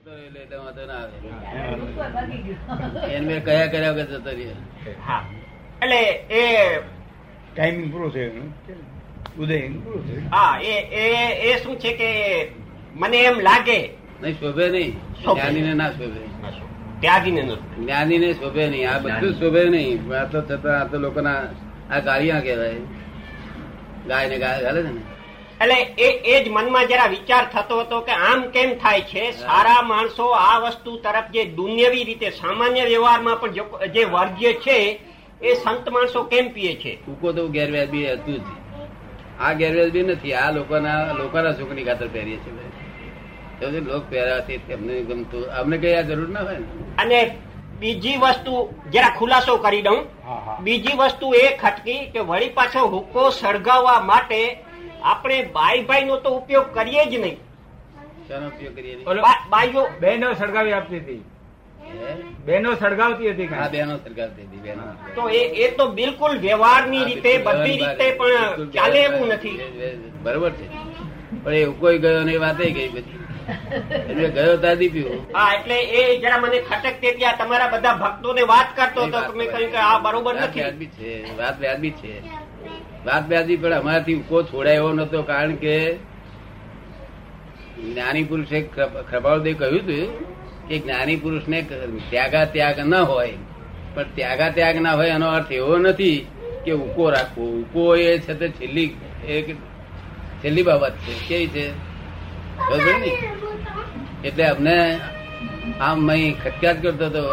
જતો રહ્યો એટલે વાંધો ના આવે. એને કયા કર્યા વગર જતો રહ્યો. એટલે એ ટાઈમિંગ પૂરો થયો ઉદય પૂરો થયો. હા એ એ એ શું છે કે મને એમ લાગે નહીં શોભે નહીં. જ્ઞાની જ્ઞાનીને ના શોભે. ત્યાગીને જ્ઞાની જ્ઞાનીને શોભે નહીં. આ બધું શોભે નહીં. આ તો છતાં આ તો લોકોના આ ગાળિયા કહેવાય. ગાય ને ગાય ચાલે છે ને? એટલે એ એ જ મનમાં જરા વિચાર થતો હતો કે આમ કેમ થાય છે? સારા માણસો આ વસ્તુ તરફ જે દુનિયાવી રીતે સામાન્ય વ્યવહારમાં પણ જે વર્જ્ય છે એ સંત માણસો કેમ પીએ છે? ટૂંકો તો ગેરવ્યાજબી હતું જ. આ ગેરવ્યાજબી નથી. આ લોકોના લોકોના સુખની ખાતર પહેરીએ છીએ લોક પહેરાવાથી તેમને ગમતું અમને કઈ આ જરૂર ના હોય અને બીજી વસ્તુ જરા ખુલાસો કરી દઉં. હા હા. બીજી વસ્તુ એ ખટકી કે વળી પાછો હુક્કો સળગાવવા માટે આપણે બાઈ ભાઈ નો તો ઉપયોગ કરીએ જ નહીં. બાઈઓ બહેનો સળગાવી આપતી હતી. હે? બહેનો સળગાવતી હતી. બહેનો સરકારથી હતી, બહેનો. તો એ એ તો બિલકુલ વ્યવહારની રીતે બધી રીતે પણ ચાલે એવું નથી. બરોબર છે. પણ એ કોઈ ગયો ને વાત ગઈ બધી. એટલે ગયો ત્યાંથી પીવું. હા એટલે એ જરા મને ખટકતે ત્યાં તમારા બધા ભક્તોને વાત કરતો હતો મેં કહ્યું કે આ બરોબર વાત નથી. વ્યાજબી છે વાત વ્યાજબી છે. વાત બ્યાજી પણ અમારાથી ઉકો છોડાય નતો કારણ કે જ્ઞાની પુરુષે ખરબાવદે કહ્યું હતું કે જ્ઞાની પુરુષને ત્યાગા ત્યાગ ન હોય. પણ ત્યાગા ત્યાગ ના હોય એનો અર્થ એવો નથી કે ઉકો રાખવો. ઉકો એ છે તે છેલ્લી, એક છેલ્લી બાબત છે. કેવી છે? ખબર ને? એટલે અમને આમ અહીં ખટક્યાત કરતો હતો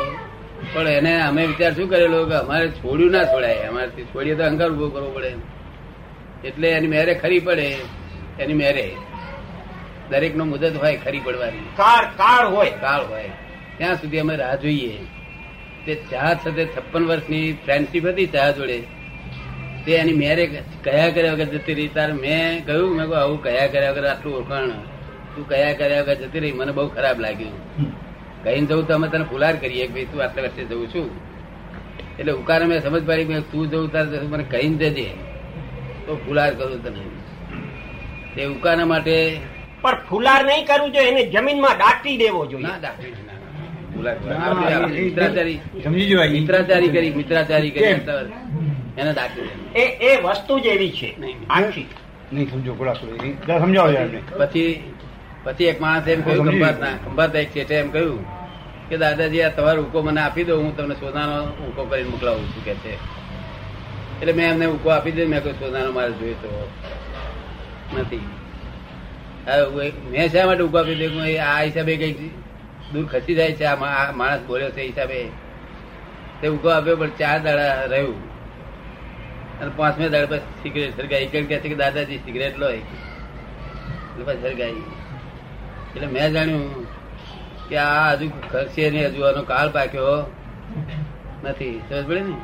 પણ એને અમે વિચાર શું કરેલો કે અમારે છોડ્યું ના છોડાય. અમારાથી છોડીએ તો અહંકાર ઊભો કરવો પડે. એટલે એની મેરે ખરી પડે એની મેરે દરેક નો મુદત હોય ખરી પડવાની. કાળ કાળ હોય. કાળ હોય. ત્યાં સુધી અમે રાહ જોઈએ. તે ચા સાથે છપ્પન વર્ષની ફ્રેન્ડશીપ હતી ચા જોડે. તે એની મેરે કયા કર્યા વગર જતી રહી? તાર મેં કહ્યું મેં કહ્યું આવું કયા કર્યા વગર આટલું ઓળખાણ? તું કયા કર્યા વગર જતી રહી? મને બહુ ખરાબ લાગ્યું. કહીને જવું તો અમે તને ફુલાર કરીએ કે ભાઈ તું આટલા વર્ષે જવું છું. એટલે ઉકાર મેં સમજ પાડી કે તું જવું તારે મને કહીને જજે. તો ફુલાર કરું તને તે ઉકાના માટે પણ ફુલાર નહીં કરવું જોઈએ એને જમીનમાં દાટી દેવો જોઈએ. ના મિત્રાચારી કરી મિત્રાચારી કરી એને એ એ વસ્તુ એવી છે. આખી. નહીં સમજો ખુલાસો એ. જરા સમજાવો પછી પછી એક માણસ એમ કહ્યું ખંભાતના ખંભાત એક છે એમ કહ્યું કે દાદાજી આ તમારો ઉકો મને આપી દો હું તમને સોનાનો ઉકો કરીને મોકલાવું છું કે છે. એટલે મેં એમને ઉકો આપી દીધો, મેં કહ્યું, સોનાનો મારે જોઈતો નથી. મેં શા માટે ઉકો આપી દીધો? આ હિસાબે કંઈક દૂર ખસી જાય છે, આ માણસ બોલ્યો છે હિસાબે. તે ઉકો આપ્યો, પણ ચાર દાડા રહ્યું. અને પાંચમે દાડા પછી સિગરેટ સરગાઈ એક છે કે, દાદાજી, સિગરેટ લો એટલે પછી સરગાઈ એટલે મેં જાણ્યું કે આ હજુ ખર્ચે નહીં, હજુ આનો કાળ પાક્યો નથી. સમજ પડે ને?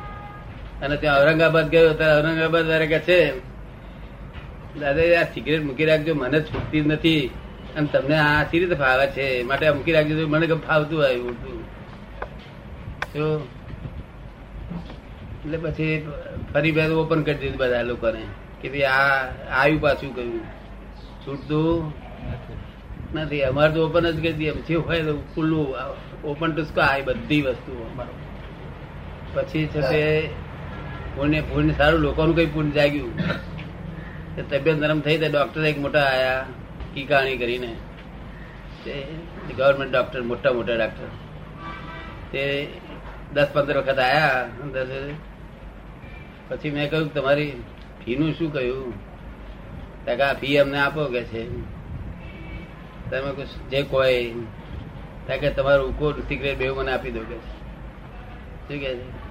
અને ત્યાં ઔરંગાબાદ ગયો ત્યારે ઔરંગાબાદ વાળા કે છે દાદા આ સિગરેટ મૂકી રાખજો, મને છૂટતી નથી. અને તમને આ સી રીતે ફાવે છે? માટે મૂકી રાખજો. મને કેમ ફાવતું આવ્યું ઉડતું એટલે પછી ફરી બે ઓપન કરી દીધું બધા લોકોને, કે ભાઈ, આ આવ્યું પાછું કહ્યું છૂટતું નથી. અમારે તો ઓપન જ કરી દઈએ જે હોય તો ખુલ્લું ઓપન ટુ સ્કાય બધી વસ્તુઓ. પછી છે પુણ્ય પુણ્ય સારું લોકોનું કઈ પુણ્ય જાગ્યું? તે તબિયત નરમ થઈ તો ડોક્ટર એક મોટા આયા કીકાણી કરીને. ગવર્મેન્ટ ડોક્ટર મોટા મોટા ડોક્ટર તે દસ પંદર વખત આયા પછી મેં કહ્યું કે તમારી ફીનું શું કહ્યું? તો કે આ ફી અમને આપો કે છે? તમે જે કોઈ કે તમારું ઉકો સિગરેટ બે મને આપી દો કે છે. શું કે છે?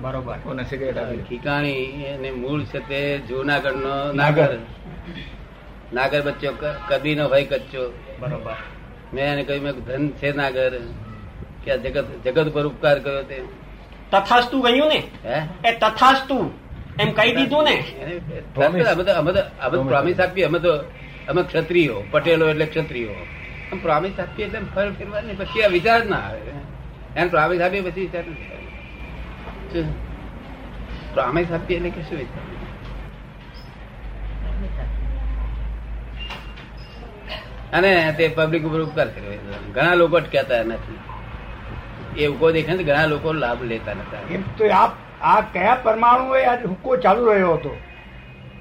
બરોબર. કોને સિગરેટ આપી? ઠીકાણી એને મૂળ છે તે જૂનાગઢ નો નાગર. નાગર બચ્ચો કદી નો હોય કચ્ચો. બરોબર. મેં એને કહ્યું મેં ધન છે નાગર. કે જગત જગત પર ઉપકાર કર્યો તે. તથાસ્તુ કહ્યું ને? એ તથાસ્તુ. એમ કહી દીધું ને? અમે તો અમે તો અમે તો પ્રોમિસ આપીએ અમે તો અમે ક્ષત્રિયો પટેલો એટલે ક્ષત્રિયો. આમ પ્રોમિસ આપીએ એટલે ફર ફેરવાની પછી આ વિચાર જ ના આવે. એને પ્રોમિસ આપીએ પછી વિચાર નથી? પ્રોમિસ આપીએ એટલે કે શું અને તે પબ્લિક ઉપર ઉપકાર કર્યો ઘણા લોકો અટકાતા નથી. એ ઉકો દેખે ને ઘણા લોકો લાભ લેતા નતા એમ તો આ આ કયા પરમાણુ એ આજ હુક્કો ચાલુ રહ્યો હતો?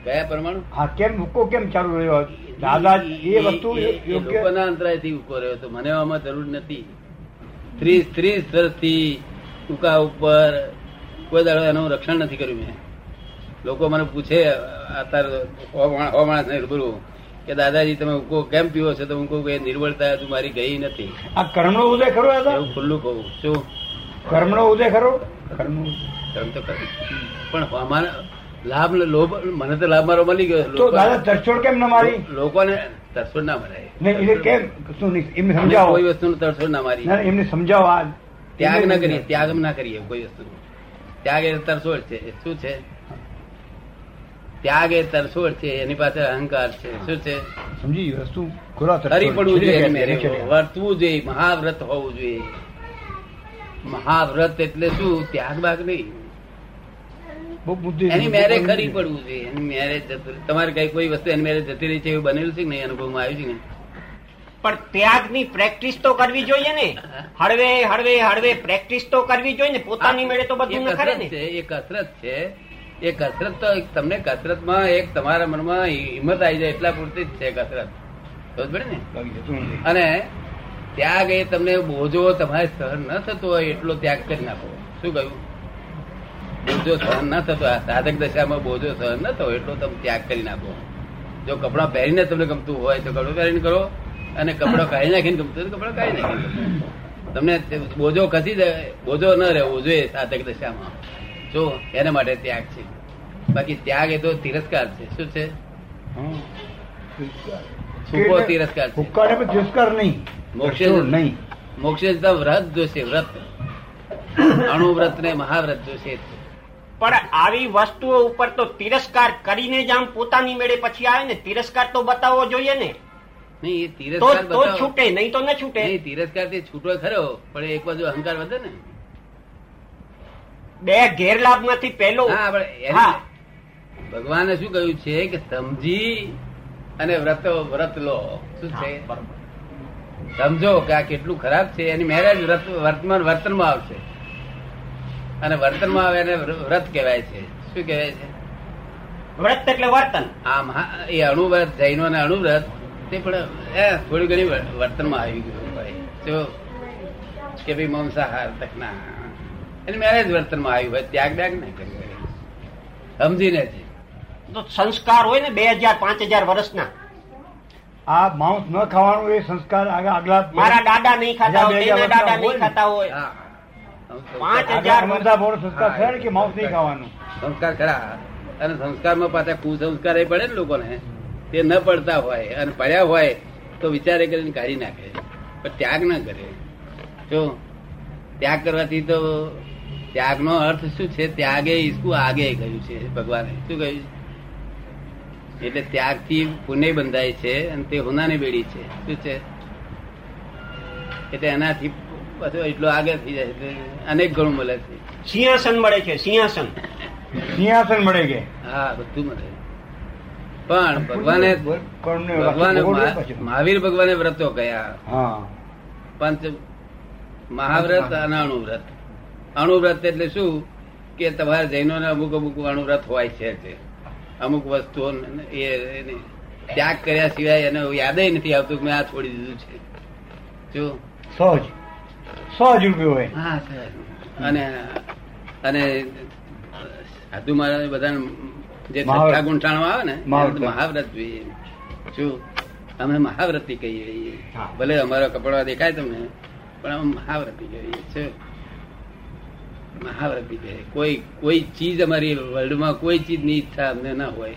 કયા પરમાણુ? હા કેમ હુક્કો કેમ ચાલુ રહ્યો? હતો દાદા એ વસ્તુ લોકોના અંતરાયથી ઉકો રહ્યો હતો. મને આમાં જરૂર નથી. ત્રીસ ત્રીસ વર્ષથી ઉકા ઉપર કોઈ દાડો એનું રક્ષણ નથી કર્યું મેં. લોકો મને પૂછે અત્યારે રૂબરૂ. કે દાદાજી તમે ઉકો કેમ પીવો છો? તો હું કહું કે નિર્બળતા તું મારી ગઈ નથી. આ કર્મનો ઉદય ખરો એવું ખુલ્લું કહું. શું? કર્મનો ઉદય ખરો? ધર્મ તો ખરું. પણ અમારે લાભ લોભ મને તો લાભ મારો મળી ગયો. તો દાદા તરછોડ કેમ ન મારી? લોકોને તરછોડ ના મરાય. કેમ? શું એમને સમજાવો. કોઈ વસ્તુ તરછોડ ના મારી. એમને સમજાવો ત્યાગ ના કરીએ ત્યાગ ના કરીએ કોઈ વસ્તુ ત્યાગ એ તરસોડ છે. શું છે? ત્યાગ એ તરસોડ છે એની પાસે અહંકાર છે. શું છે? સમજી વસ્તુ હરી પડવું જોઈએ. વર્તવું જોઈએ મહાવ્રત હોવું જોઈએ. મહાવ્રત એટલે શું? ત્યાગ બાગ નહીં. એની મેરે ખરી પડવું જોઈએ. એની મેરે તમારે કઈ કોઈ વસ્તુ એની મેરે જતી રહી છે એવું બનેલું છે કે નહીં? અનુભવમાં આવ્યું છે ને પણ ત્યાગની પ્રેક્ટિસ તો કરવી જોઈએ ને. હળવે હળવે હળવે પ્રેક્ટિસ તો કરવી જોઈએ ને. પોતાની મેળે તો બધું કરે ને એ કસરત છે. એ કસરત તો તમને કસરતમાં એક તમારા મનમાં હિંમત આવી જાય એટલા પૂરતી જ છે કસરત. સમજ પડે ને. અને ત્યાગ એ તમને બોજો તમારે સહન ન થતો હોય એટલો ત્યાગ કરી નાખો. શું કહ્યું? બોજો સહન ન થતો સાધક દશામાં બોજો સહન ન થતો એટલો તમે ત્યાગ કરી નાખો. જો કપડાં પહેરીને તમને ગમતું હોય તો કપડું પહેરીને કરો. અને કપડો કાઢી નાખીને ગમતું કપડો કાઢી નાખીને તમને બોજો ખસી જાય બોજો ન રહેવો જોઈએ સાધક દશામાં. જો એના માટે ત્યાગ છે. બાકી ત્યાગ એ તો તિરસ્કાર છે. શું છે? હા. છૂપો તિરસ્કાર છે. તિરસ્કાર નહીં. મોક્ષ નહીં. મોક્ષ વ્રત જોશે વ્રત. અણુવ્રત ને મહાવ્રત જોશે. પણ આવી વસ્તુઓ ઉપર તો તિરસ્કાર કરીને જ આમ પોતાની મેળે પછી આવે ને તિરસ્કાર તો બતાવવો જોઈએ ને. નહીં તિરસ્કાર તો છૂટે નહીં તો ન છૂટે. નહીં તિરસ્કારથી છૂટો ખરો પણ એક બાજુ અહંકાર વધે ને. બે ગેરલાભમાંથી પહેલો ભગવાને શું કહ્યું છે કે સમજી અને વ્રત વ્રત લો. શું છે? સમજો કે આ કેટલું ખરાબ છે. એની મેરેજ વ્રત વર્તમાન વર્તનમાં આવશે. અને વર્તનમાં આવે એને વ્રત કહેવાય છે. શું કહેવાય છે? વ્રત એટલે વર્તન. આમ હા એ અણુવ્રત જૈનો અને અણુવ્રત. તે પણ એ થોડી ઘણી વર- વર્તનમાં આવી ગયું હોય. જો કે ભાઈ માંસાહાર તકના એને મેરેજ વર્તનમાં આવ્યું હોય ત્યાગ ત્યાગ નહીં કર્યું સમજીને છે તો સંસ્કાર હોય ને બે હજાર પાંચ હજાર વર્ષના. આ માંસ ન ખાવાનું એ સંસ્કાર આગળ આગલા મારા દાદા નહીં ખાતા હોય દાદા નહીં ખાતા હોય. પાંચ સંસ્કાર- હજાર સંસ્કાર ને કે માંસ નહીં ખાવાનું? સંસ્કાર ખરા. અને સંસ્કારમાં પાછા કુસંસ્કાર એ પડે ને લોકોને. તે ન પડતા હોય અને પડ્યા હોય તો વિચારે કરીને કાઢી નાખે. પણ ત્યાગ ના કરે. જો ત્યાગ કરવાથી તો ત્યાગનો અર્થ શું છે? ત્યાગે ઈસકુ આગે કહ્યું છે ભગવાને. શું કહ્યું છે? એટલે ત્યાગથી પુણ્ય બંધાય છે અને તે હુનાની બેડી છે. શું છે? એટલે એનાથી પાછું એટલો આગળ થઈ જાય એટલે અનેક ગણું મળે છે. સિંહાસન મળે છે સિંહાસન. સિંહાસન મળે છે હા બધું મળે પણ ભગવાને ભગવાને. મહાવીર ભગવાને વ્રતો કયા? પંચ મહાવ્રત અને અણુવ્રત અણુવ્રત એટલે શું? કે તમારે જૈનો અમુક અમુક અણુવ્રત હોય છે. અમુક વસ્તુઓ એ એને ત્યાગ કર્યા સિવાય એને યાદ નથી આવતું કે મેં આ છોડી દીધું છે. જો. સહજ. સહજ રૂપિયો હોય. હા. અને અને સાધુ મહારાજ બધા જે છઠ્ઠા ગુંઠાણમાં આવે ને મહાવ્રત. જોઈએ. શું અમે મહાવ્રતી કહીએ. ભલે અમારો કપડા દેખાય તમને પણ અમે મહાવ્રતી કહીએ શું મહાવ્રતી કહે કોઈ કોઈ ચીજ અમારી વર્લ્ડમાં કોઈ ચીજની ઈચ્છા અમને ના હોય.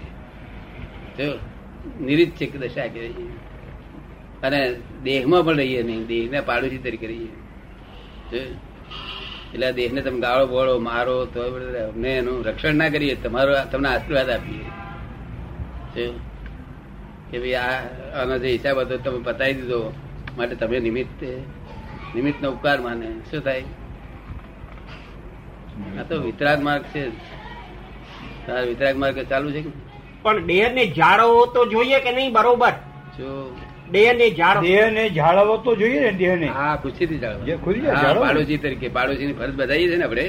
જો નિરીક્ષક દશા કહીએ. અને દેહમાં પણ રહીએ નહીં દેહને પાડોશી તરીકે રહીએ. જો એટલે આ દેહને તમે ગાળો બોળો મારો તો અમને એનું રક્ષણ ના કરીએ તમારો તમને આશીર્વાદ આપીએ. કે ભાઈ આ આનો જે હિસાબ હતો તમે બતાવી દીધો. માટે તમે નિમિત્ત નિમિત્તનો ઉપકાર માને. શું થાય? આ તો વિતરાગ માર્ગ છે. તારા વિતરાગ માર્ગ ચાલુ છે પણ દેહ ને જાળવવો તો જોઈએ કે નહીં? બરોબર. જો દેહને જાળ દેહને જાળવવો તો જોઈએ ને દેહને. હા ખુશીથી જાળવો. જે ખુશી હા, તરીકે પાડોશીની ફરજ બજાવીએ છે ને આપણે.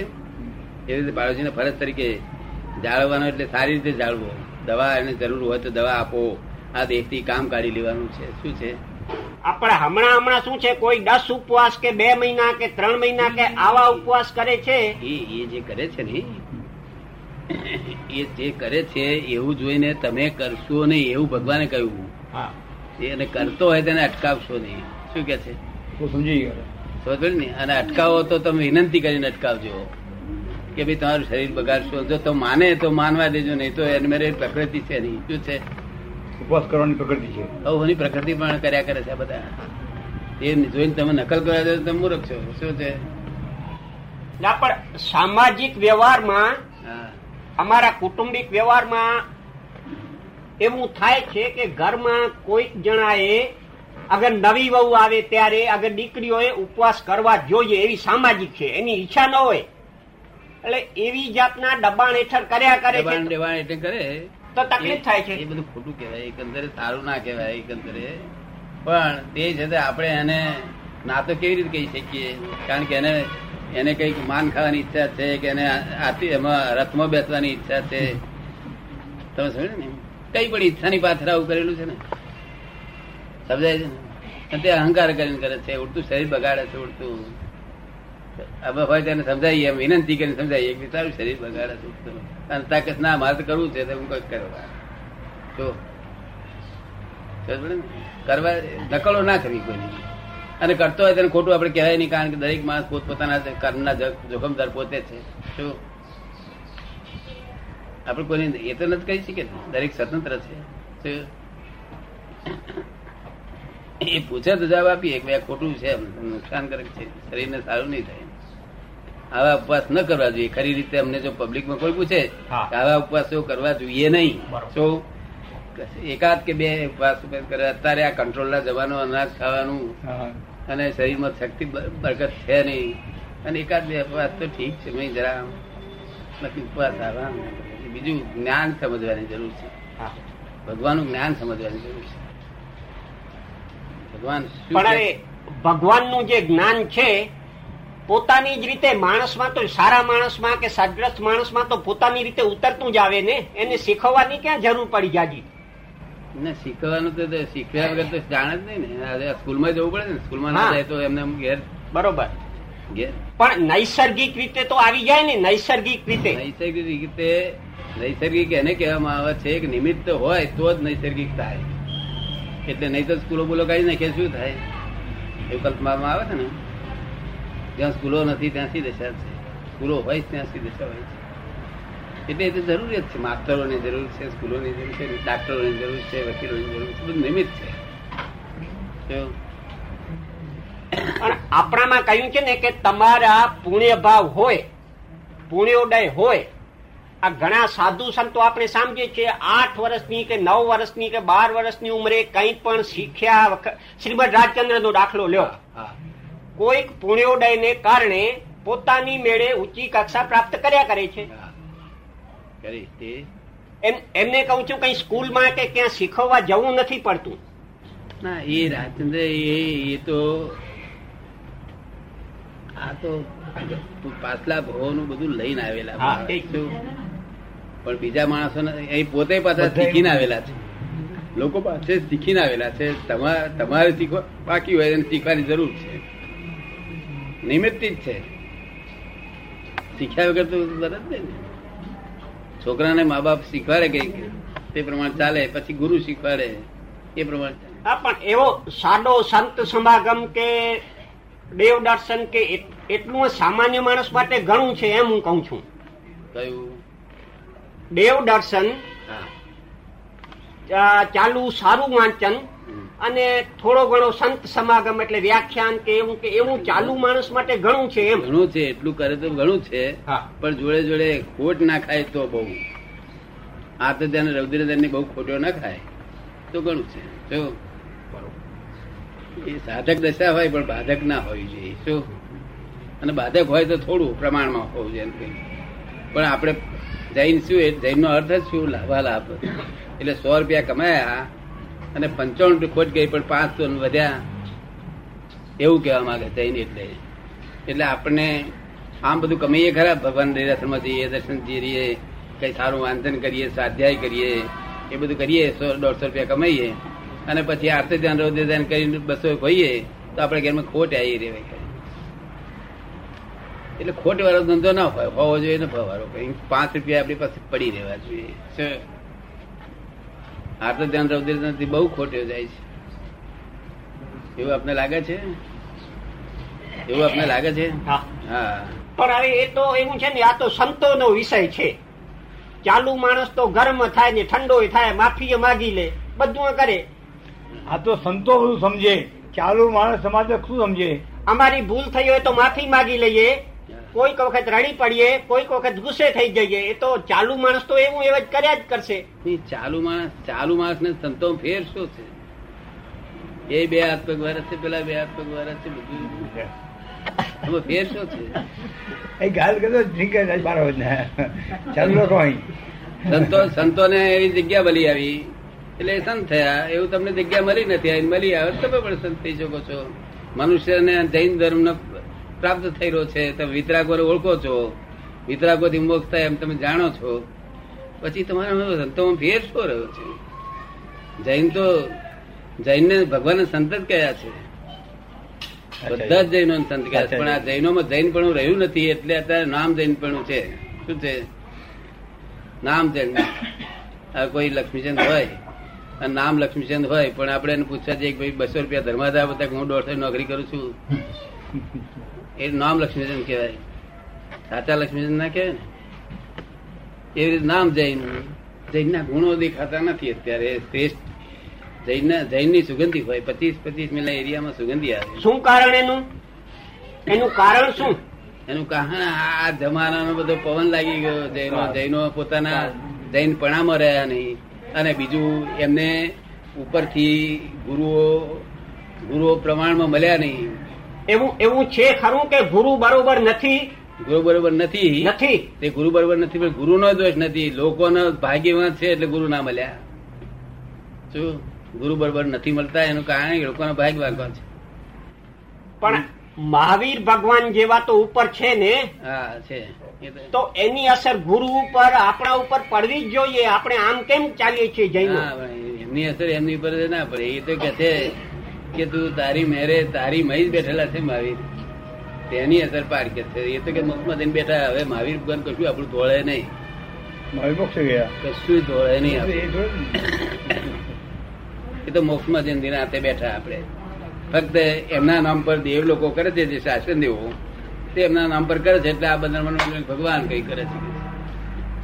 એવી રીતે પાડોશીની ફરજ તરીકે જાળવવાનો એટલે સારી રીતે જાળવો. દવા એને જરૂર હોય તો દવા આપો. આ દેહથી કામ કાઢી લેવાનું છે. શું છે? આપણે હમણાં હમણાં શું છે? કોઈ દસ ઉપવાસ કે બે મહિના કે ત્રણ મહિના કે આવા ઉપવાસ કરે છે? એ એ જે કરે છે ને એ જે કરે છે એવું જોઈને તમે કરશો નહીં એવું ભગવાને કહ્યું. એને કરતો હોય તેને અટકાવશો નહીં. શું કે છે? સમજી ગયો. ને? અને અટકાવો તો તમે વિનંતી કરીને અટકાવજો. કે ભાઈ તમારું શરીર બગાડશો. જો તો માને તો માનવા દેજો નહીં તો એને મેરે પ્રકૃતિ છે નહીં. શું છે? ઉપવાસ કરવાની પ્રકૃતિ છે. અવની પ્રકૃતિ પણ કર્યા કરે છે બધા. એ જોઈને તમે નકલ કરવા દો તો તમે મૂર્ખ છો. શું છે? ના, પણ સામાજિક વ્યવહારમાં અમારા કુટુંબિક વ્યવહારમાં એવું થાય છે કે ઘરમાં કોઈક જણાએ અગર નવી વહુ આવે ત્યારે અગર દીકરીઓએ ઉપવાસ કરવા જોઈએ એવી સામાજિક છે એની ઈચ્છા ન હોય. એટલે એવી જાતના દબાણ હેઠળ કર્યા કરે દબાણ દેવાણ કરે. તો તકલીફ થાય છે. એ બધું ખોટું કહેવાય એકંદરે સારું ના કહેવાય એકંદરે. પણ તે છતાં આપણે એને ના તો કેવી રીતે કહી શકીએ? કારણ કે એને એને કંઈક માન ખાવાની ઈચ્છા છે કે એને આથી એમાં રથમાં બેસવાની ઈચ્છા છે. તમે સમજો ને? કઈ પણ ઈચ્છાની પાછળ આવું કરેલું છે ને? સમજાય છે ને? તે અહંકાર કરીને કરે છે, ઉડતું શરીર બગાડે છે, ઉડતું. હવે હોય તેને સમજાવીએ એમ વિનંતી કરીને સમજાવીએ કે તારું શરીર બગાડે છે, ઉડતું. અને તાકત ના મારે તો કરવું છે, તો હું કંઈક સમજ પડી કરવા, નકલો ના કરવી કોઈની. અને કરતો હોય તેને ખોટું આપણે કહેવાય નહીં, કારણ કે દરેક માણસ પોતપોતાના કર્મના જો- જોખમદાર પોતે છે. શું આપણે કોઈને એ તો નથી કહી શકીએ દરેક સ્વતંત્ર છે. એ પૂછે તો જવાબ આપીએ કે ખોટું છે નુકસાનકારક છે. શરીરને સારું નહીં થાય. આવા ઉપવાસ ન કરવા જોઈએ. ખરી રીતે અમને જો પબ્લિકમાં કોઈ પૂછે કે આવા ઉપવાસો કરવા જોઈએ નહીં. તો એકાદ કે બે ઉપવાસ કરે અત્યારે આ કંટ્રોલના જવાનો અનાજ ખાવાનું અને શરીરમાં શક્તિ બરકત છે નહીં. અને એકાદ બે ઉપવાસ તો ઠીક છે. મેં જરા ઉપવાસ આવા. બીજું જ્ઞાન સમજવાની જરૂર છે. ભગવાનનું જ્ઞાન સમજવાની જરૂર છે. ભગવાન પણ ભગવાનનું જે જ્ઞાન છે પોતાની જ રીતે માણસમાં તો સારા માણસમાં કે સદગ્રસ્ત માણસમાં તો પોતાની રીતે ઉતરતું જ આવે ને એને શીખવવાની ક્યાં જરૂર પડી જાજી? ને શીખવાનું તો શીખ્યા વગર તો જાણે જ નહીં ને. સ્કૂલમાં જવું પડે ને સ્કૂલમાં ના. જાય તો એમને એમ ઘેર બરોબર. ઘેર. પણ નૈસર્ગિક રીતે તો આવી જાય ને નૈસર્ગિક રીતે. નૈસર્ગિક રીતે નૈસર્ગિક એને કહેવામાં આવે છે કે નિમિત્ત હોય તો જ નૈસર્ગિક થાય. એટલે નહીં તો સ્કૂલો બોલો કાઢી નાખે, શું થાય? એ કલ્પનામાં આવે છે ને? જ્યાં સ્કૂલો નથી, ત્યાંથી દશા છે. સ્કૂલો હોય ત્યાંથી દશા હોય છે. એટલે એ તો જરૂરિયાત છે. માસ્ટરોની જરૂર છે, સ્કૂલોની જરૂર છે, ડાક્ટરોની જરૂર છે, વકીલોની જરૂર છે, બધું નિમિત્ત છે. પણ આપણામાં કહ્યું છે ને કે તમારા પુણ્ય ભાવ હોય, પુણ્યોદય હોય આ ઘણા સાધુ સંતો આપણે સમજીએ છીએ આઠ વર્ષની કે નવ વર્ષની કે બાર વર્ષની ઉંમરે કંઈ પણ શીખ્યા શ્રીમદ રાજચંદ્ર નો દાખલો લ્યો. કોઈક પુણ્યોદયને કારણે પોતાની મેળે ઊંચી કક્ષા પ્રાપ્ત કર્યા કરે છે. એમ એમને કહું છું કઈ સ્કૂલમાં કે ક્યાં શીખવવા જવું નથી પડતું. ના એ રાજચંદ્ર એ એ તો આ તો પાછલા ભાવોનું બધું લઈને આવેલા? પણ બીજા માણસો એ પોતે પાછા શીખીને આવેલા છે. લોકો પાસે શીખીને આવેલા છે. તમારે તમારે શીખવા બાકી હોય એને શીખવાની જરૂર છે. નિમિત્તિત છે. શીખ્યા વગર તો બરાબર ને. છોકરાને મા બાપ શીખવાડે કે તે પ્રમાણે ચાલે પછી ગુરુ શીખવાડે. એ પ્રમાણે હા પણ એવો સાદો સંત સમાગમ કે દેવ દર્શન કે એટલું સામાન્ય માણસ માટે ઘણું છે એમ હું કહું છું. કયું? દેવ દર્શન હા ચાલુ સારું વાંચન અને થોડો ઘણો સંત સમાગમ એટલે વ્યાખ્યાન કે એવું કે એવું ચાલુ માણસ માટે ઘણું છે એમ. ઘણું છે એટલું કરે તો ઘણું છે. હા. પણ જોડે જોડે ખોટ ના ખાય તો બહુ. આ તો તેને રૌદ્રધન બહુ ખોટો ના ખાય. તો ઘણું છે. જો. એ સાધક દશા હોય પણ બાધક ના હોવી જોઈએ શું અને બાધક હોય તો થોડું પ્રમાણમાં હોવું જોઈએ પણ આપણે જૈન શું જૈન નો અર્થ જ શું લાભા લાભ એટલે સો રૂપિયા કમાયા અને પંચાવન ખોટ ગઈ, પણ પાંચ તો વધ્યા. એવું કહેવા માંગે જૈન એટલે. એટલે આપણને આમ બધું કમાઈએ ખરા? ભગવાન દર્શનમાં જઈએ દર્શન જઈએ કઈ સારું વાંચન કરીએ, સ્વાધ્યાય કરીએ, એ બધું કરીએ, સો દોઢસો રૂપિયા કમાઈએ. અને પછી આરતી ધ્યાન, રોજ ધ્યાન કરીને બસો ખોઈએ, તો આપણે ઘરમાં ખોટ આવી રહેવાય એટલે ખોટ વાળો ધંધો ના હોય હોવો જોઈએ ને વાળો. કઈ પાંચ રૂપિયા આપણી પાસે પડી રહેવા જોઈએ. આ તો ધ્યાન રોજ નથી બહુ ખોટ્યો જાય છે. એવું આપને લાગે છે? એવું આપને લાગે છે? હા. હા. પણ હવે એ તો એવું છે ને આ તો સંતોનો વિષય છે. ચાલુ માણસ તો ગરમ થાય ને ઠંડો થાય માફી માગી લે બધું કરે. આ તો સંતો શું સમજે. ચાલુ માણસ સમાજ શું સમજે? અમારી ભૂલ થઈ હોય તો માફી માગી લઈએ. કોઈક વખત રડી પડીએ કોઈક વખત ગુસ્સે થઈ જઈએ એ તો ચાલુ માણસ તો એવું એવા જ કર્યા જ કરશે. ચાલુ માણસ ચાલુ માણસ ને સંતો ફેર શું છે? એ બે હાથ પગ વાળા છે પેલા બે હાથ પગ વાળા છે બધું ફેર શું છે? એ ગાલ કરતો ઠીક ને. ચાલુ કોઈ અહીં. સંતો સંતોને એવી જગ્યા મળી આવી. એટલે સંત થયા એવું તમને જગ્યા મળી નથી આવી મળી આવે તો તમે પણ સંત થઈ શકો છો. મનુષ્યને જૈન ધર્મ પ્રાપ્ત થઈ રહ્યો છે તમે વિતરાગો ઓળખો છો. વિતરાગોથી મોક્ષ થાય એમ તમે જાણો છો. પછી તમારા સંતોમાં ફેર શું રહ્યો છે? જૈન તો જૈનને ભગવાન સંત જ કયા છે? બધા જ જૈનો સંત કયા છે. પણ આ જૈનોમાં જૈન પણ રહ્યું નથી એટલે અત્યારે નામ જૈન પણ છે. શું છે? નામ જૈન. આ કોઈ લક્ષ્મીચંદ હોય અને નામ લક્ષ્મીચંદ હોય પણ આપણે એને પૂછવા જઈએ કે ભાઈ બસો રૂપિયા ધર્માદા બતા હું દોઢસો નોકરી કરું છું? એ નામ લક્ષ્મીજન કહેવાય. સાચા લક્ષ્મીજન ના કહેવાય ને? એવી રીતે નામ જૈન જૈનના ગુણો દેખાતા નથી અત્યારે. શ્રેષ્ઠ જૈન જૈનની સુગંધી હોય. પચીસ પચીસ મિલા એરિયામાં સુગંધી આવે. શું કારણ એનું? એનું કારણ શું? એનું કારણ આ જમાનાનો બધો પવન લાગી ગયો. જૈનો જૈનો પોતાના જૈન પણામાં રહ્યા નહીં. અને બીજું એમને ઉપરથી ગુરુઓ ગુરુઓ પ્રમાણમાં મળ્યા નહીં. એવું એવું છે ખરું કે ગુરુ બરોબર નથી? ગુરુ બરોબર નથી. નથી. તે ગુરુ બરોબર નથી પણ ગુરુનો દોષ નથી. લોકોનો ભાગ્યવાન છે એટલે ગુરુ ના મળ્યા. શું? ગુરુ બરોબર નથી મળતા એનું કારણ લોકોનો ભાગ્યવાન છે? પણ મહાવીર ભગવાન જેવા તો ઉપર છે ને. હા છે. તો તો એની અસર ગુરુ ઉપર આપણા ઉપર પડવી જ જોઈએ. આપણે આમ કેમ ચાલીએ છીએ જૈનો એમની અસર એમની ઉપર ના પડે. એ તો કે છે કે તું તારી મેરે તારી મહી બેઠેલા છે મહાવીર. તેની અસર પાડ કે છે. એ તો કે મુખમાં થઈને બેઠા હવે મહાવીર ભગવાન કશું આપણું ધોળે નહીં. મહાવીર મોક્ષ ગયા. કશું ધોળે નહીં એ તો મોક્ષમાં જઈને દિન હાથે બેઠા આપણે. ફક્ત એમના નામ પર દેવ લોકો કરે છે જે શાસન દેવો તે એમના નામ પર કરે છે એટલે આ બંધારણ ભગવાન કઈ કરે છે.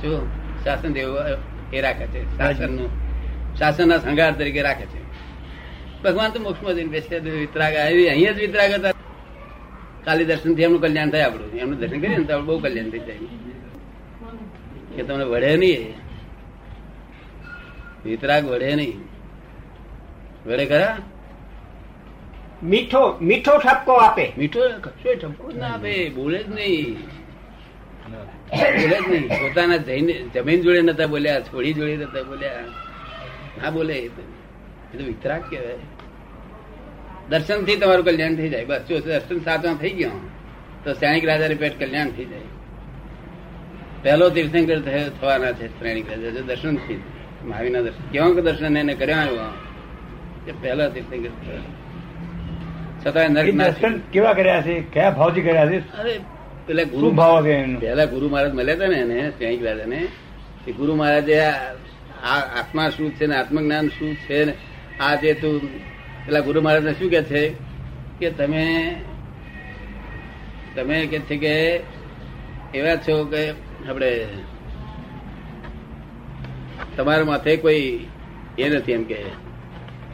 જો શાસન દેવ એ રાખે છે. શાસનનું શાસનના સંગાર તરીકે રાખે છે. ભગવાન તો મોક્ષમાં જઈને બેસે વિતરાગ આવી અહીંયા જ વિતરાગ હતા. કાલી દર્શનથી એમનું કલ્યાણ થાય આપણું. એમનું દર્શન કરીએ ને તો બહુ કલ્યાણ થઈ જાય. કે તમને વળે નહીં. વિતરાગ વળે નહીં. વળે ખરા? મીઠો મીઠો ઠપકો આપે. મીઠો કશો ઠપકો ના આપે. બોલે જ નહીં. બોલે જ નહીં. પોતાના જમીન જોડે નતા બોલ્યા છોડી જોડે નતા બોલ્યા. ના બોલે એ તો વિતરાગ કહેવાય. દર્શનથી તમારું કલ્યાણ થઈ જાય. બસ જો દર્શન સાચા થઈ ગયો તો શ્રેણિક રાજા પેટ કલ્યાણ થઈ જાય. પહેલો તીર્થંકર થવાના છે શ્રેણિક રાજા. જો દર્શનથી મહાવીરના દર્શન. કેવા દર્શન એને કર્યા આવ્યો? કે પહેલા તીર્થંકર છતાં નર્ક દર્શન કેવા કર્યા છે? કયા ભાવથી કર્યા છે? અરે પેલા ગુરુ ભાવ પેલા ગુરુ મહારાજ મળ્યા હતા ને એને સ્નેહિક રાજા ને ગુરુ મહારાજે આ આત્મા શું છે ને આત્મજ્ઞાન શું છે ને? આ જે તું પેલા ગુરુ મહારાજને શું કે છે કે તમે તમે કે છે કે એવા છો કે આપણે તમારા માથે કોઈ એ નથી એમ કે.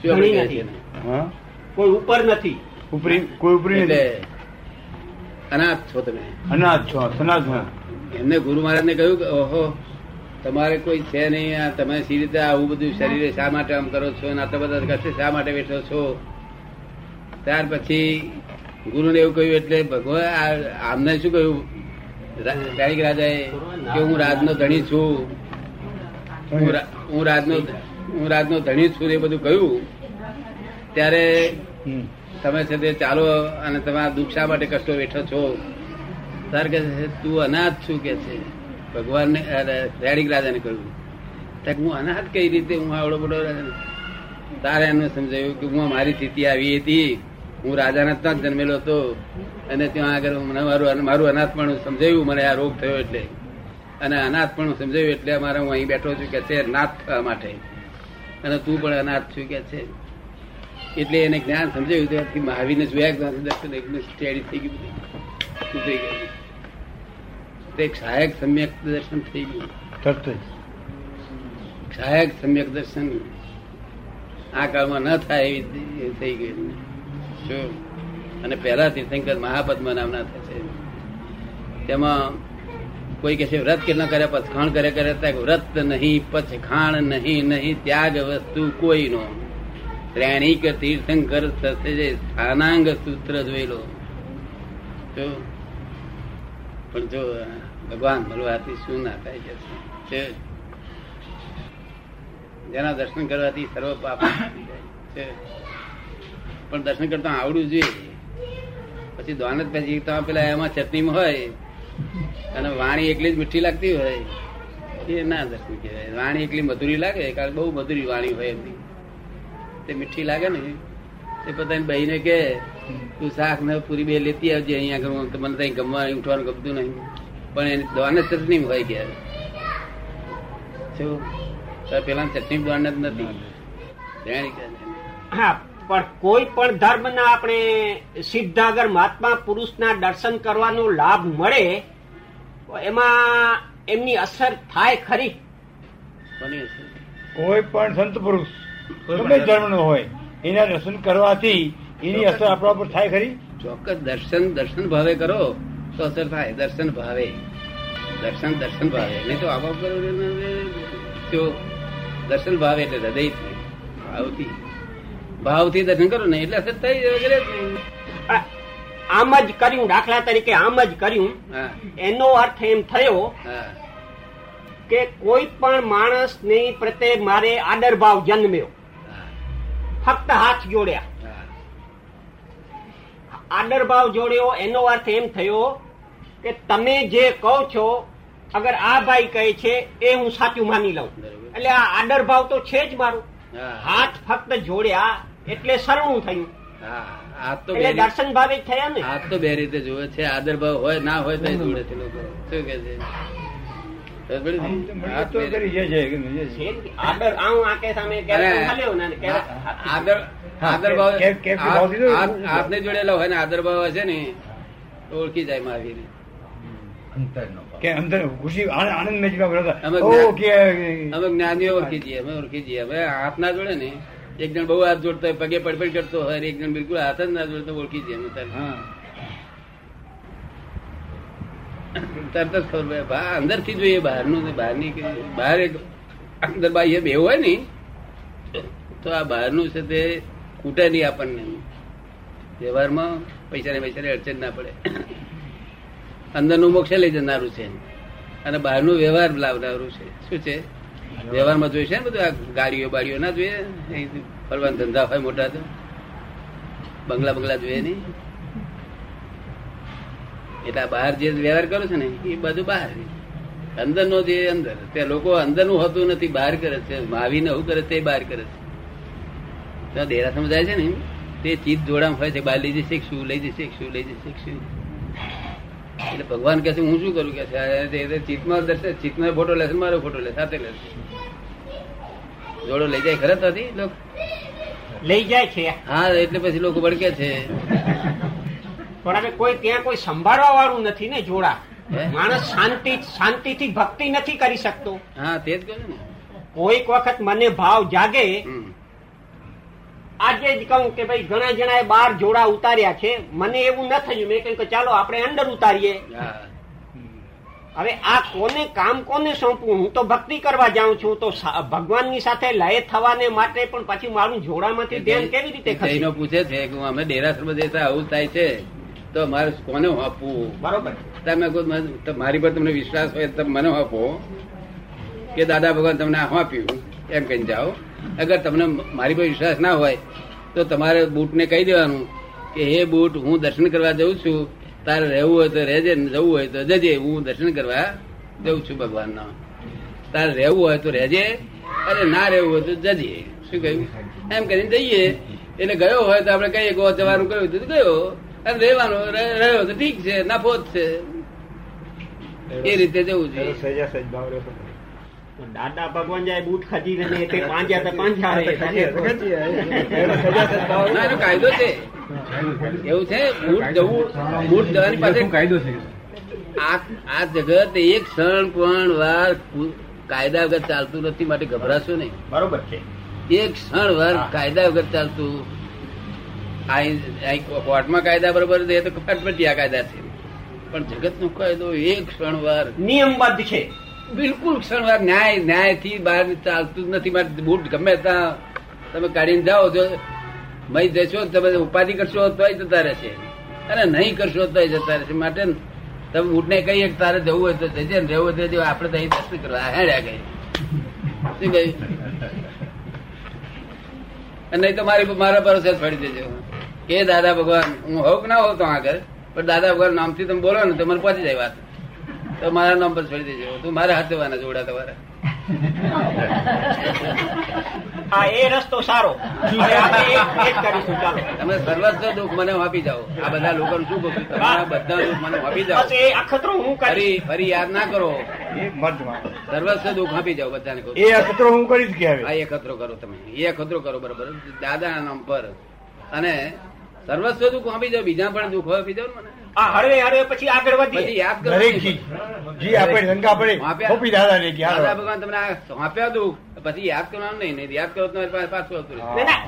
શું આપણે કોઈ ઉપર નથી. ઉપરી કોઈ ઉપરી એટલે અનાથ છો તમે. અનાથ છો અનાથ એમને ગુરુ મહારાજ ને કહ્યું કે ઓહો તમારે કોઈ છે નહીં આ તમે સી રીતે આવું બધું શરીરે શા માટે આમ કરો છો અને આટલા બધા કશે શા માટે બેઠો છો? ત્યાર પછી ગુરુને એવું કહ્યું એટલે ભગવાન આ- આમને શું કહ્યું? ગાયક રાજાએ કે હું રાજનો ધણી છું. હું રાજનો હું રાજનો ધણી છું એ બધું કહ્યું. ત્યારે. તમે છે તે ચાલો અને તમારા દુઃખ શા માટે કષ્ટો બેઠો છો? સર કે તું અનાથ છું કે છે? ભગવાનને રેડિક રાજાને કહ્યું. ત્યાં હું અનાથ કઈ રીતે, હું આવડો બધો તારે એમને સમજાયું કે હું મારી સ્થિતિ આવી હતી. હું રાજાના ત્યાં જન્મેલો હતો. અને ત્યાં આગળ મને મારું મારું અનાથપણું સમજાયું, મને આ રોગ થયો એટલે. અને અનાથપણું સમજાયું એટલે મારે હું અહીં બેઠો છું કે છે નાથ થવા માટે. અને તું પણ અનાથ છું કે છે. એટલે એને જ્ઞાન સમજાયું ત્યારથી મહાવીરને જોયા દર્શન એકદમ સ્ટેડી થઈ ગયું. ઉતરી ગયું? તે સહાયક સમ્યક દર્શન થઈ ગયું. તરત જ. સહાયક સમ્યક દર્શન આ કાળમાં ન થાય એવી થઈ ગયું જો અને પહેલા તીર્થંકર મહાપદ્મ નામના થશે તેમાં કોઈ કે છે વ્રત કેટલા કરે પછખાણ કરે કરે વ્રત નહીં પછખાણ નહીં નહીં ત્યાગ વસ્તુ કોઈનો શ્રેણીક તીર્થંકર થશે જે સ્થાનાંગ સૂત્ર જોયેલો. જો પણ જો ભગવાન મળવાથી શું ના થાય છે. જેના દર્શન કરવાથી સર્વ પાપ. પણ દર્શન કરતા આવડવું જોઈએ. પછી દ્વાન જ પછી તમે પેલા એમાં ચટણીમાં હોય અને વાણી એકલી જ મીઠી લાગતી હોય. એ ના દર્શન કહેવાય. વાણી એકલી મધુરી લાગે કારણ બહુ મધુરી વાણી હોય એમની. તે મીઠી લાગે ને. તે પોતાની બહીને કે તું શાક ને પૂરી બે લેતી આવજે અહીંયા મને ત્યાં ગમવા ઉઠવાનું ગમતું નહીં. પણ એની દ્વાન જ ચટણી હોય ગયા શું? પેલા ચટણી દ્વાન જ નથી. હા પણ કોઈ પણ ધર્મના આપણે સિદ્ધ અગર મહાત્મા પુરુષના દર્શન કરવાનો લાભ મળે એમાં એમની અસર થાય ખરી. કોઈ પણ સંત પુરુષ ગમે ધર્મનો હોય એના દર્શન કરવાથી એની અસર આપણા ઉપર થાય ખરી? ચોક્કસ. દર્શન દર્શન ભાવે કરો. તો અસર થાય દર્શન ભાવે. દર્શન દર્શન ભાવે. નહીં તો આવા કરો તો દર્શન ભાવે એટલે હૃદય ભાવથી. ભાવથી દર્શન કરો ને એટલે અસર થઈ વગેરે. આમ જ કર્યું દાખલા તરીકે આમ જ કર્યું. એનો અર્થ એમ થયો કે કોઈ પણ માણસની પ્રત્યે મારે આદર ભાવ જન્મ્યો. ફક્ત હાથ જોડ્યા. આદર ભાવ જોડ્યો એનો અર્થ એમ થયો કે તમે જે કહો છો અગર આ ભાઈ કહે છે એ હું સાચું માની લઉં એટલે આ આડર ભાવ તો છે જ મારું હાથ ફક્ત જોડ્યા એટલે સરણું થયું હા હાથ તો બે એટલે દર્શન ભાવે થયા ને હાથ તો બે રીતે જોવે છે આદર ભાવ હોય ના હોય તો જોડે છે લોકો શું કે છે ખબર પડી આમ ને? તો મને હાથ તો બે રીતે. કરી છે, છે, કે નહીં, છે. છે જ. આદર આવું સામે ક્યારેક અને હાલ્યો ને ક્યારેક આ- આદર આદર ભાવ કેમ- કેમ કે ભાવથી તો- હાથ- હાથને જોડેલા હોય ને આદર ભાવ હશે ને ઓળખી જાય મહાવીર કે અંદર ખુશી આનંદ મેં જેવા અમે ઓ જ્ઞાન- કે અમે જ્ઞાનીઓ ઓળખી જઈએ અમે ઓળખી જઈએ હવે હાથ ના જોડે ને એક જણ બહુ હાથ જોડતો હોય પગે પડપડ કરતો હોય એક જણ બિલકુલ હાથ જ ના જોડતો ઓળખી જઈએ અમે તરત. જ ખબર પડે અંદરથી જોઈએ બહારનું ને બહારની કે- બહાર એક અંદર બાહ્ય બે હોય ને તો આ બહારનું છે તે ખૂટે નહીં આપણને. વ્યવહારમાં પૈસા ને પૈસા અડચણ ના પડે. અંદરનું મોક્ષ લઈ જનારું છે. અને બહારનું વ્યવહાર લાવનારું છે. શું છે? વ્યવહારમાં જોઈશે ને બધું? આ ગાડીઓ બાડીઓ ના જોઈએ? ફરવાના ધંધા હોય મોટા તો. બંગલા બંગલા જોઈએ નહીં. એટલે બહાર જે વ્યવહાર કરો છે ને, એ બધું બહાર. અંદર નો જે અંદર, તે લોકો અંદરનું હોતું નથી, બહાર કરે છે. માવીને શું કરે તે બહાર કરે છે. ત્યાં દેરાસરમાં જાય છે ને, તે ચીજ જોડામાં હોય છે બહાર લઈ જશે શું લઈ જશે શું લઈ જશે શું એટલે ભગવાન કે છે હું શું કરું? કે છે ચિત્તમાં દર્શન ચિત્તમાં ફોટો લેશે મારો ફોટો લે સાથે લેશે જોડો લઈ જાય ખરા ત્યાંથી લોકો? લઈ જાય છે. હા એટલે પછી લોકો ભડકે છે. પણ હવે કોઈ ત્યાં કોઈ સંભાળવા વાળું નથી ને જોડા. માણસ શાંતિ શાંતિથી ભક્તિ નથી કરી શકતો. હા તે જ કહ્યું ને. કોઈક વખત મને ભાવ જાગે. આજે જ કહું કે ભાઈ ઘણા જણાએ બાર જોડા ઉતાર્યા છે. મને એવું ન થયું. મેં કહ્યું કે ચાલો આપણે અંદર ઉતારીએ. હવે આ કોને કામ કોને સોંપવું? હું તો ભક્તિ કરવા જાઉં છું. તો ભગવાનની સાથે લય થવાને માટે પણ પછી મારું જોડામાંથી ધ્યાન કેવી રીતે જૈનો પૂછે છે કે અમે દેરાસરમાં જતા આવું થાય છે. તો મારે કોને આપવું બરોબર. તમે મારી પર તમને વિશ્વાસ હોય તો મને આપો કે દાદા ભગવાન તમને આપ્યું એમ કહીને જાઓ. અગર તમને મારી પર વિશ્વાસ ના હોય, તો તમારે બૂટને કહી દેવાનું કે, હે બૂટ, હું દર્શન કરવા જઉં છું. તારે રહેવું હોય તો રહેજે, ને જવું હોય તો જજે. હું દર્શન કરવા જઉં છું ભગવાનના. તારે રહેવું હોય તો રહેજે, અને ના રહેવું હોય તો જજે. શું કહ્યું? એમ કરીને જઈએ. એટલે ગયો હોય તો આપણે કહીએ ગો જવાનું કહ્યું તો ગયો. અને રહેવાનું રહે- રહ્યો તો ઠીક છે, નફો જ છે. એ રીતે જવું જોઈએ. દાદા ભગવાન જાય બૂટ ખજી ને તે પાંજ્યા તો પાંજા રહે. એનો સહેજા સહેજ ભાવ ના એનો કાયદો છે. એવું છે બૂટ જવું બૂટ જવાની પાસે કાયદો છે. આ આ જગત એક ક્ષણ પણ વાર કાયદા વગર ચાલતું નથી માટે ગભરાશો નહીં. બરોબર છે. એક ક્ષણ વાર કાયદા વગર ચાલતું કોર્ટમાં કાયદા બરોબર છે એ તો ફટફટિયા કાયદા છે? પણ જગત નો કાયદો એક ક્ષણ વાર નિયમબદ્ધ છે. બિલકુલ ક્ષણવાર ન્યાય ન્યાયથી બહાર ચાલતું જ નથી. મારે બૂટ ગમે ત્યાં તમે કાઢીને જાઓ જો મય જશો તમે ઉપાધિ કરશો તોય જતા રહેશે. અને નહીં કરશો તોય જતા રહેશે. માટે તમે બૂટને કહીએ કે તારે જવું હોય તો જજે ને રહેવું હોય તો આપણે તો અહીં દર્શન કરવા હેડ્યા ગઈ શું કહ્યું? અને નહીં તો મારી મારા ભરોસે છોડી દેજો કે દાદા ભગવાન, હું હોઉં કે ના હોઉં તો આગળ? પણ દાદા ભગવાન, નામથી તમે બોલો ને તો મને પહોંચી જાય વાત. તો મારા નામ પર છોડી દેજો. તું મારા હાથે વાના જોડા તમારા. આ એ રસ્તો સારો. હવે આપણે એ એ જ કરીશું ચાલો. તમે સર્વસ્વ દુઃખ મને આપી જાઓ. આ બધા લોકોનું શું કહું તમારા બધા દુઃખ મને આપી જાઓ. બસ એ અખતરો હું કરીશ. ફરી ફરી યાદ ના કરો. એ સર્વસ્વ દુઃખ આપી જાઓ બધાને કહું એ અખતરો હું કરીશ કે હવે? આ એકત્રો કરો તમે. એ એકત્રો કરો બરોબર. દાદાના નામ પર. અને સર્વસ્વ દુઃખ આપી જાઓ બીજા પણ દુઃખ આપી જાઓ મને. આ હળવે હળવે પછી આગળ પછી વધીએ. યાદ કરો દરેક જી. આપણે શંકા પડે. વાપ્યા. દાદા ને દાદા ભગવાન તમને આ સોંપ્યા પછી યાદ કરવાનું નહીં નહીં યાદ કરો તમારી પાછું આવતું રહેશે. ના, ના.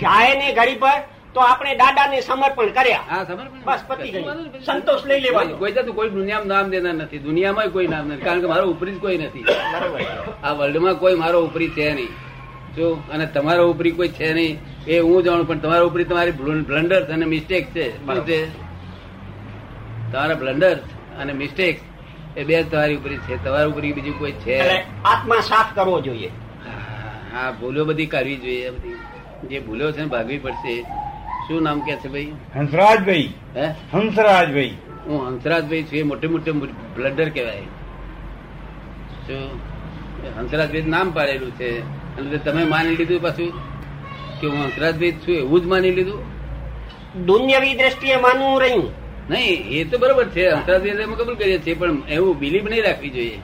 જાય ને ઘડી પર તો આપણે દાદાને સમર્પણ કર્યા. બસ પતી સંતોષ લઈ લેવાનો. કોઈ જાતનું કોઈ દુનિયામાં નામ દેનાર નથી. દુનિયામાં કોઈ નામ નથી. કારણ કે મારો ઉપરી જ કોઈ નથી. આ વર્લ્ડમાં કોઈ મારો ઉપરી છે નહીં. જો અને તમારો ઉપરી કોઈ છે નહીં એ હું જાણું પણ તમારો ઉપરી તમારી બ્લન્ડર અને મિસ્ટેક છે. શું છે? તમારા બ્લન્ડર અને મિસ્ટેક એ બે તમારી ઉપરી છે. તમારા ઉપરી બીજું કોઈ છે? આત્મા સાફ કરવો જોઈએ. હા ભૂલો બધી કરવી જોઈએ બધી. જે ભૂલો છે ને ભાગવી પડશે. શું નામ કે છે ભાઈ? હંસરાજભાઈ. હે? હંસરાજભાઈ. હું હંસરાજભાઈ છું એ મોટે મોટે બ્લડર કહેવાય. શું? હંસરાજભાઈ નામ પાડેલું છે. અને તમે માની લીધું પાછું? કે હું હંસરાજભાઈ છું એવું જ માની લીધું? દુનિયાવી દ્રષ્ટિએ માનવું રહ્યું. નહીં એ તો બરોબર છે. અમે કબૂલ કરીએ છીએ પણ એવું બિલીફ નહીં રાખવી જોઈએ.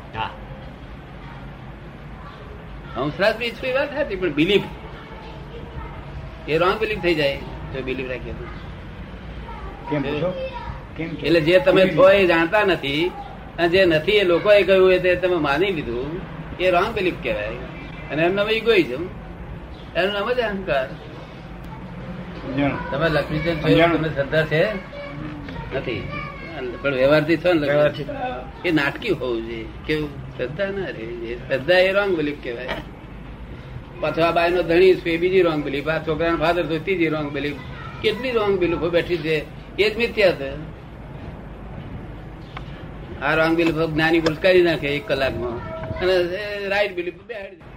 હંસરાજ બી છું વાત હતી પણ બિલીફ એ રોંગ બિલીફ થઈ જાય તો બિલીફ રાખીએ તો. કેમ? એટલે જે તમે છો એ જાણતા નથી અને જે નથી એ લોકોએ કહ્યું એ તે તમે માની લીધું એ રોંગ બિલીફ કહેવાય. અને એનું નામ ઇગોઇઝમ એનું નામ જ અહંકાર. તમે લક્ષ્મીચંદ છો સમજાણું. શ્રદ્ધા છે નથી. પણ વ્યવહારથી છો ને એ નાટકી હોવું જોઈએ. કેવું? શ્રદ્ધા ના રે શ્રદ્ધા એ રોંગ બિલીફ કહેવાય. પાછો આ બાય નો ધણી છું એ બીજી રોંગ બિલીફ આ છોકરાનો ફાધર તો ત્રીજી રોંગ બિલીફ કેટલી રોંગ બિલીફો બેઠી છે? એ જ મિથ્યા છે. આ રોંગ બિલીફો જ્ઞાની ભૂલકારી કરી નાખે એક કલાકમાં. અને રાઈટ બિલીફ બેહાડી.